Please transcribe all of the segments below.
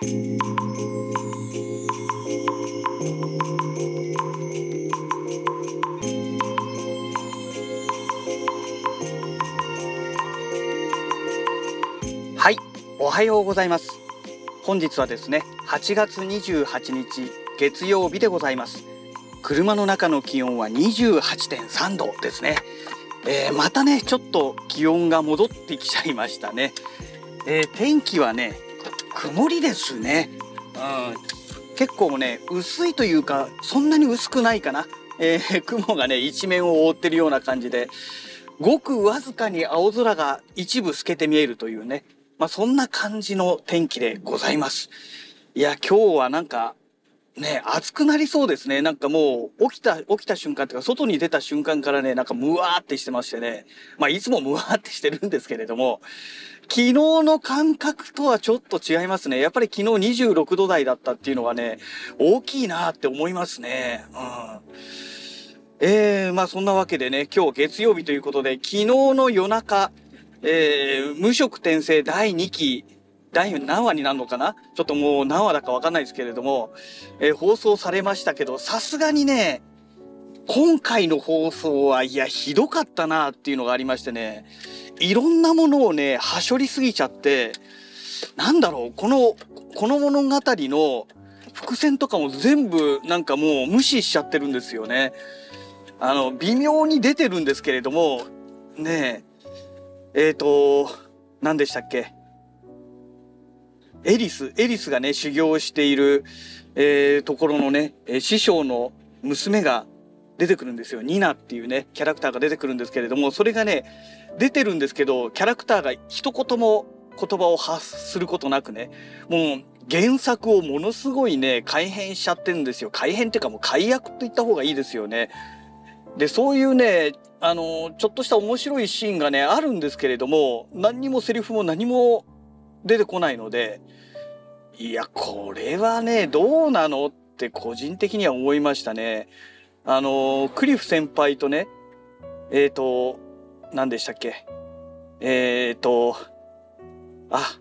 はい、おはようございます。本日はですね、8月28日月曜日でございます。車の中の気温は28.3度ですね。えーまたね、ちょっと気温が戻ってきちゃいましたね。えー天気はね、曇りですね。うん、結構ね、薄いというか、そんなに薄くないかな。えー 雲がね、一面を覆ってるような感じで、ごくわずかに青空が一部透けて見えるというね、まあそんな感じの天気でございます。いや、今日はなんか、ね、暑くなりそうですね。なんかもう、起きた、起きた瞬間っていうか、外に出た瞬間からね、なんかムワーってしてましてね。まあいつもムワーってしてるんですけれども、昨日の感覚とはちょっと違いますね。やっぱり昨日26度台だったっていうのはね、大きいなって思いますね。うん。えー、まあそんなわけでね、今日月曜日ということで、昨日の夜中、えー、無色転生第2期、第何話になるのかな？ちょっともう何話だかわかんないですけれども、えー放送されましたけど、さすがにね、今回の放送は、いや、ひどかったなっていうのがありましてね、いろんなものをね、はしょりすぎちゃって、なんだろう、この、この物語の伏線とかも全部なんかもう無視しちゃってるんですよね。あの、微妙に出てるんですけれども、ねえ、えっ、と、何でしたっけ？エリス、エリスがね、修行している、えーところのね、師匠の娘が出てくるんですよ。ニナっていうね、キャラクターが出てくるんですけれども、それがね、出てるんですけど、キャラクターが一言も言葉を発することなくね、もう原作をものすごいね、改変しちゃってるんですよ。改変っていうかもう改悪と言った方がいいですよね。で、そういうね、あの、ちょっとした面白いシーンがね、あるんですけれども、何にもセリフも何も出てこないので、いや、これはね、どうなのって個人的には思いましたね。あの、クリフ先輩とね、えっ、と、何でしたっけ？えっ、と、あ、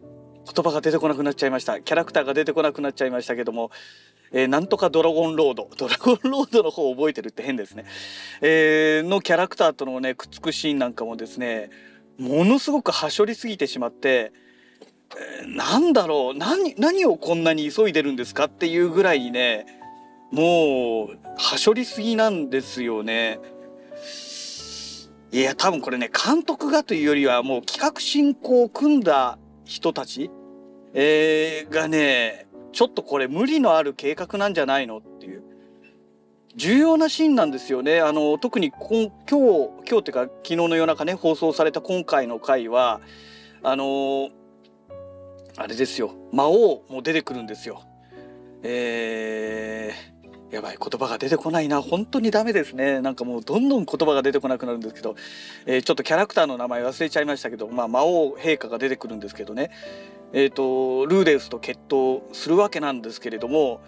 言葉が出てこなくなっちゃいました。キャラクターが出てこなくなっちゃいましたけども、えーなんとかドラゴンロード。ドラゴンロードの方を覚えてるって変ですね。えーのキャラクターとのね、くっつくシーンなんかもですね、ものすごくはしょりすぎてしまって、えーなんだろう、何、何をこんなに急いでるんですか？っていうぐらいにね、もう、はしょりすぎなんですよね。いや、多分これね、監督がというよりは、もう企画進行を組んだ人たち、えーがね、ちょっとこれ無理のある計画なんじゃないのっていう。重要なシーンなんですよね。あの、特にこん今日、今日っていうか昨日の夜中ね、放送された今回の回は、あのあれですよ、魔王も出てくるんですよ。えー、やばい、言葉が出てこないな。本当にダメですね。なんかもうどんどん言葉が出てこなくなるんですけど、えーちょっとキャラクターの名前忘れちゃいましたけど、まあ魔王陛下が出てくるんですけどね。えっ、と、ルーデウスと決闘するわけなんですけれども、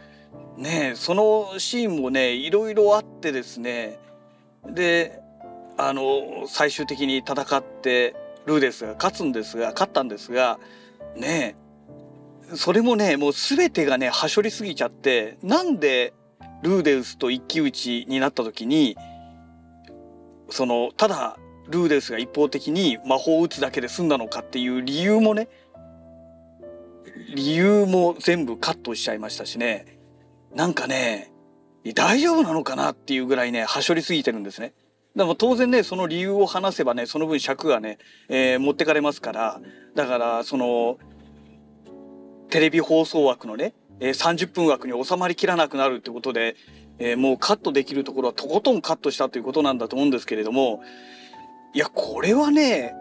ねえそのシーンもね、いろいろあってですね、で、あの、最終的に戦って、ルーデウスが勝つんですが、勝ったんですが、ねえそれもね、もう全てがね、はしょりすぎちゃって、なんでルーデウスと一騎打ちになった時に、その、ただ、ルーデウスが一方的に魔法を打つだけで済んだのかっていう理由もね、理由も全部カットしちゃいましたしね、なんかね、大丈夫なのかなっていうぐらいね、はしょりすぎてるんですね。でも当然ね、その理由を話せばね、その分尺がね、えー持ってかれますから、だから、その、テレビ放送枠のね、えー30分枠に収まりきらなくなるってことで、えーもうカットできるところはとことんカットしたということなんだと思うんですけれども、いや、これはね、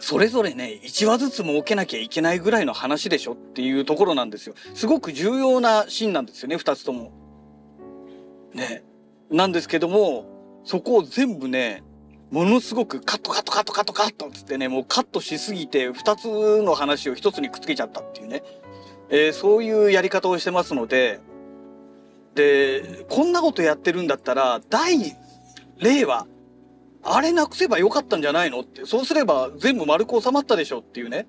それぞれね、1話ずつ設けなきゃいけないぐらいの話でしょっていうところなんですよ。すごく重要なシーンなんですよね、2つとも。ね。なんですけども、そこを全部ね、ものすごくカットカットカットカットカットっつってね、もうカットしすぎて2つの話を1つにくっつけちゃったっていうね。えーそういうやり方をしてますので、で、こんなことやってるんだったら、第0話、あれなくせばよかったんじゃないのって、そうすれば全部丸く収まったでしょっていうね、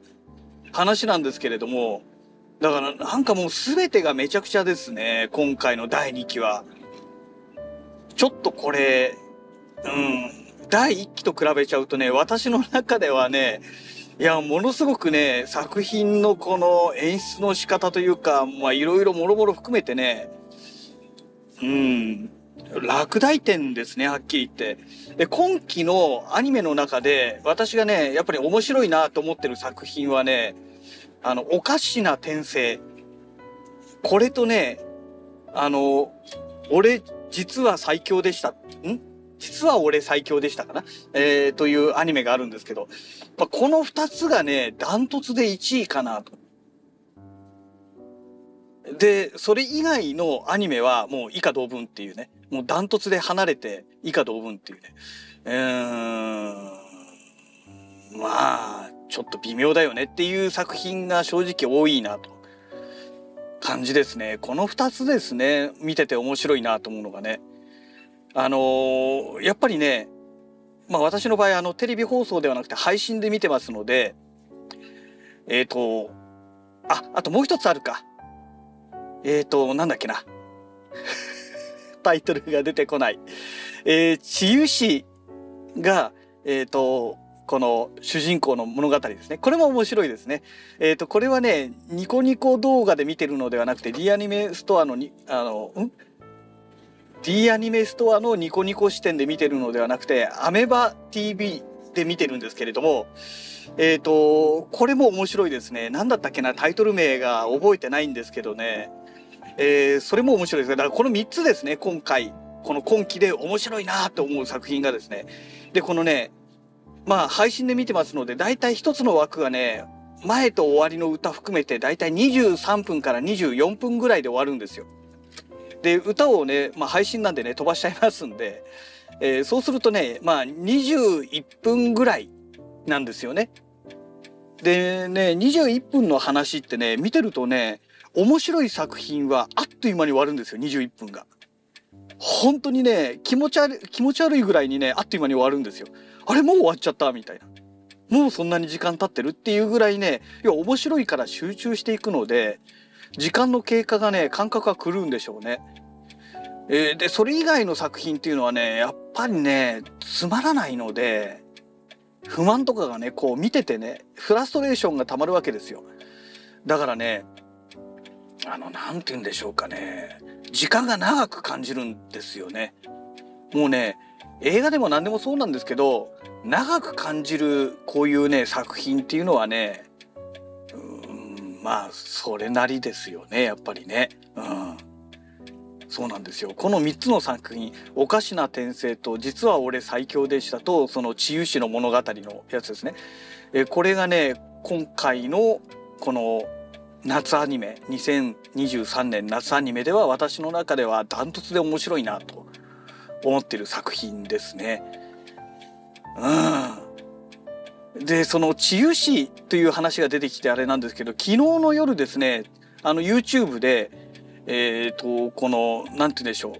話なんですけれども、だからなんかもう全てがめちゃくちゃですね。今回の第2期は。ちょっとこれ、うん、第1期と比べちゃうとね、私の中ではね、いや、ものすごくね、作品のこの演出の仕方というか、まあいろいろもろもろ含めてね、うん、落第点ですね、はっきり言って。で、今期のアニメの中で、私がね、やっぱり面白いなと思ってる作品はね、あの、おかしな転生。これとね、あの、俺、実は最強でした。ん？実は俺最強でしたかな？えー、というアニメがあるんですけど、まあ、この二つがね、ダントツで1位かなと。で、それ以外のアニメはもう以下同文っていうね、もうダントツで離れて以下同文っていうね。うーん、まあ、ちょっと微妙だよねっていう作品が正直多いなと。感じですね。この2つですね、見てて面白いなと思うのがね。あのー、やっぱりね、まあ私の場合、あの、テレビ放送ではなくて配信で見てますので、えっ、ー、と、あ、あともう一つあるか。えっ、ー、と、なんだっけな。タイトルが出てこない。え、治癒士が、えっ、と、この主人公の物語ですね。これも面白いですね。えっ、と、これはね、ニコニコ動画で見てるのではなくて、D アニメストアのに、あの、ん？D アニメストアのニコニコ視点で見てるのではなくて、アメバ TV で見てるんですけれども、えっ、ー、と、これも面白いですね。何だったっけな、タイトル名が覚えてないんですけどね。えー、それも面白いですね。だからこの3つですね、今回、この今期で面白いなと思う作品がですね。で、このね、まあ配信で見てますので、だいたい1つの枠がね、前と終わりの歌含めてだいたい23分から24分ぐらいで終わるんですよ。で歌をね、まあ、配信なんでね飛ばしちゃいますんで、えー、そうするとねまあ21分ぐらいなんですよね。でね21分の話ってね見てるとね面白い作品はあっという間に終わるんですよ21分が。本当にね気持ち悪い気持ち悪いぐらいにねあっという間に終わるんですよ。あれもう終わっちゃったみたいな。もうそんなに時間経ってるっていうぐらいねいや面白いから集中していくので時間の経過がね感覚が狂うんでしょうね。えー、でそれ以外の作品っていうのはねやっぱりねつまらないので不満とかがねこう見ててねフラストレーションがたまるわけですよ。だからねあの何て言うんでしょうかね時間が長く感じるんですよね。もうね映画でも何でもそうなんですけど長く感じるこういうね作品っていうのはねまあそれなりですよねやっぱりね。うんそうなんですよこの3つの作品「おかしな転生」と「実は俺最強でした」とその治癒士の物語のやつですね。えこれがね今回のこの夏アニメ2023年夏アニメでは私の中ではダントツで面白いなと思ってる作品ですね。うんでその治癒士という話が出てきてあれなんですけど昨日の夜ですねあの YouTube でえっ、ー、とこの何て言うんでしょう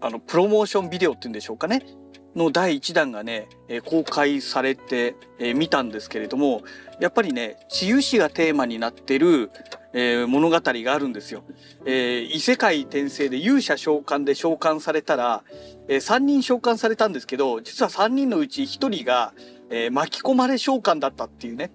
あのプロモーションビデオっていうんでしょうかねの第1弾がね、え公開されて、え、見たんですけれどもやっぱりね治癒士がテーマになってる、えー、物語があるんですよ、えー、異世界転生で勇者召喚で召喚されたら、えー、3人召喚されたんですけど実は3人のうち1人がえー、巻き込まれ召喚だったっていうね、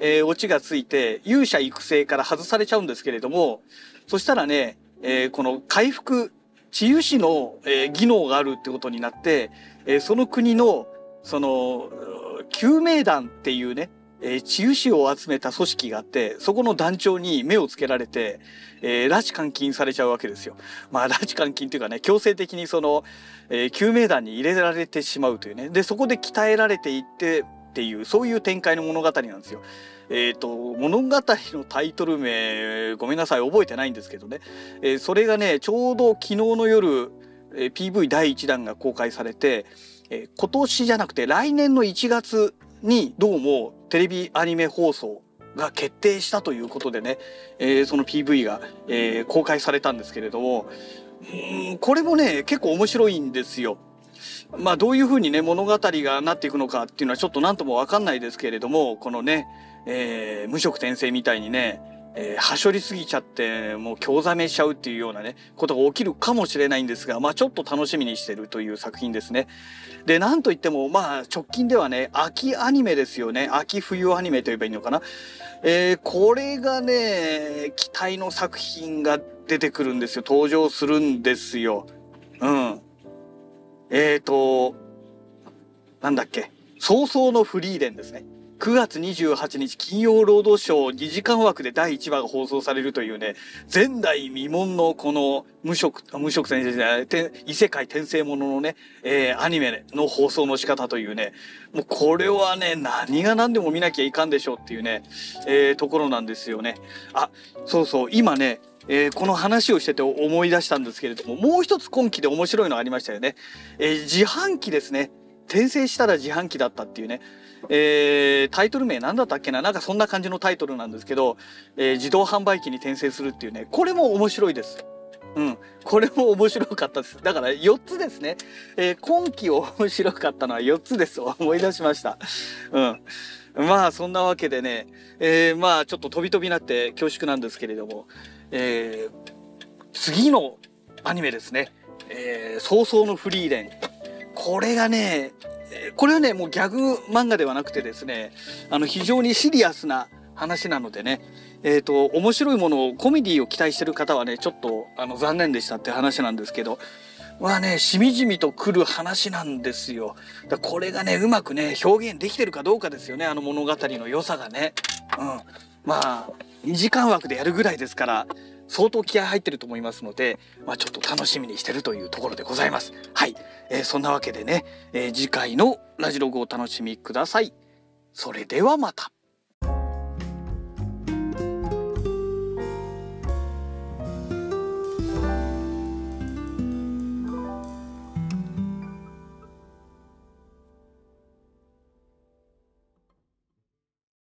えー、オチがついて、勇者育成から外されちゃうんですけれども、そしたらね、えー、この回復、治癒士の、えー、技能があるってことになって、えー、その国の、その、救命団っていうね、えー、治癒士を集めた組織があって、そこの団長に目をつけられて、えー、拉致監禁されちゃうわけですよ。まあ、拉致監禁というかね、強制的にその、えー、救命団に入れられてしまうというね。で、そこで鍛えられていってっていう、そういう展開の物語なんですよ。えっ、ー、と、物語のタイトル名、ごめんなさい、覚えてないんですけどね。えー、それがね、ちょうど昨日の夜、えー、PV 第1弾が公開されて、え、今年じゃなくて来年の1月にどうもテレビアニメ放送が決定したということでね、えー、その PV が、えー、公開されたんですけれどもうんこれもね結構面白いんですよ。まあどういうふうにね物語がなっていくのかっていうのはちょっと何とも分かんないですけれどもこのね、えー、無職転生みたいにね、えー、はしょりすぎちゃってもう興ざめしちゃうっていうようなねことが起きるかもしれないんですがまあちょっと楽しみにしてるという作品ですね。でなんといってもまあ直近ではね秋アニメですよね秋冬アニメと言えばいいのかな。えー、これがね期待の作品が出てくるんですよ登場するんですよ。うん。えーとなんだっけ早々のフリーレンですね。9月28日金曜ロードショー2時間枠で第1話が放送されるというね、前代未聞のこの無色、無色先生じゃない、異世界転生もののね、えー、アニメの放送の仕方というね、もうこれはね、何が何でも見なきゃいかんでしょうっていうね、えー、ところなんですよね。あ、そうそう、今ね、えー、この話をしてて思い出したんですけれども、もう一つ今期で面白いのありましたよね。えー、自販機ですね。転生したら自販機だったっていうね。えー、タイトル名何だったっけな？なんかそんな感じのタイトルなんですけど、えー、自動販売機に転生するっていうねこれも面白いです。うん、これも面白かったです。だから4つですね。えー、今期面白かったのは4つです。思い出しました。うん。まあそんなわけでね、えー、まあちょっと飛び飛びになって恐縮なんですけれども、えー、次のアニメですね。えー、早々のフリーレン。これがね、これはねもうギャグ漫画ではなくてですねあの非常にシリアスな話なのでねえーと、面白いものをコメディを期待してる方はねちょっとあの残念でしたって話なんですけどまあねしみじみとくる話なんですよ。だこれがねうまくね表現できてるかどうかですよねあの物語の良さがね。うん。まあ2時間枠でやるぐらいですから相当気合入ってると思いますので、まあ、ちょっと楽しみにしてるというところでございます。はい、えー、そんなわけでね、えー、次回のラジログをお楽しみください。それではまた。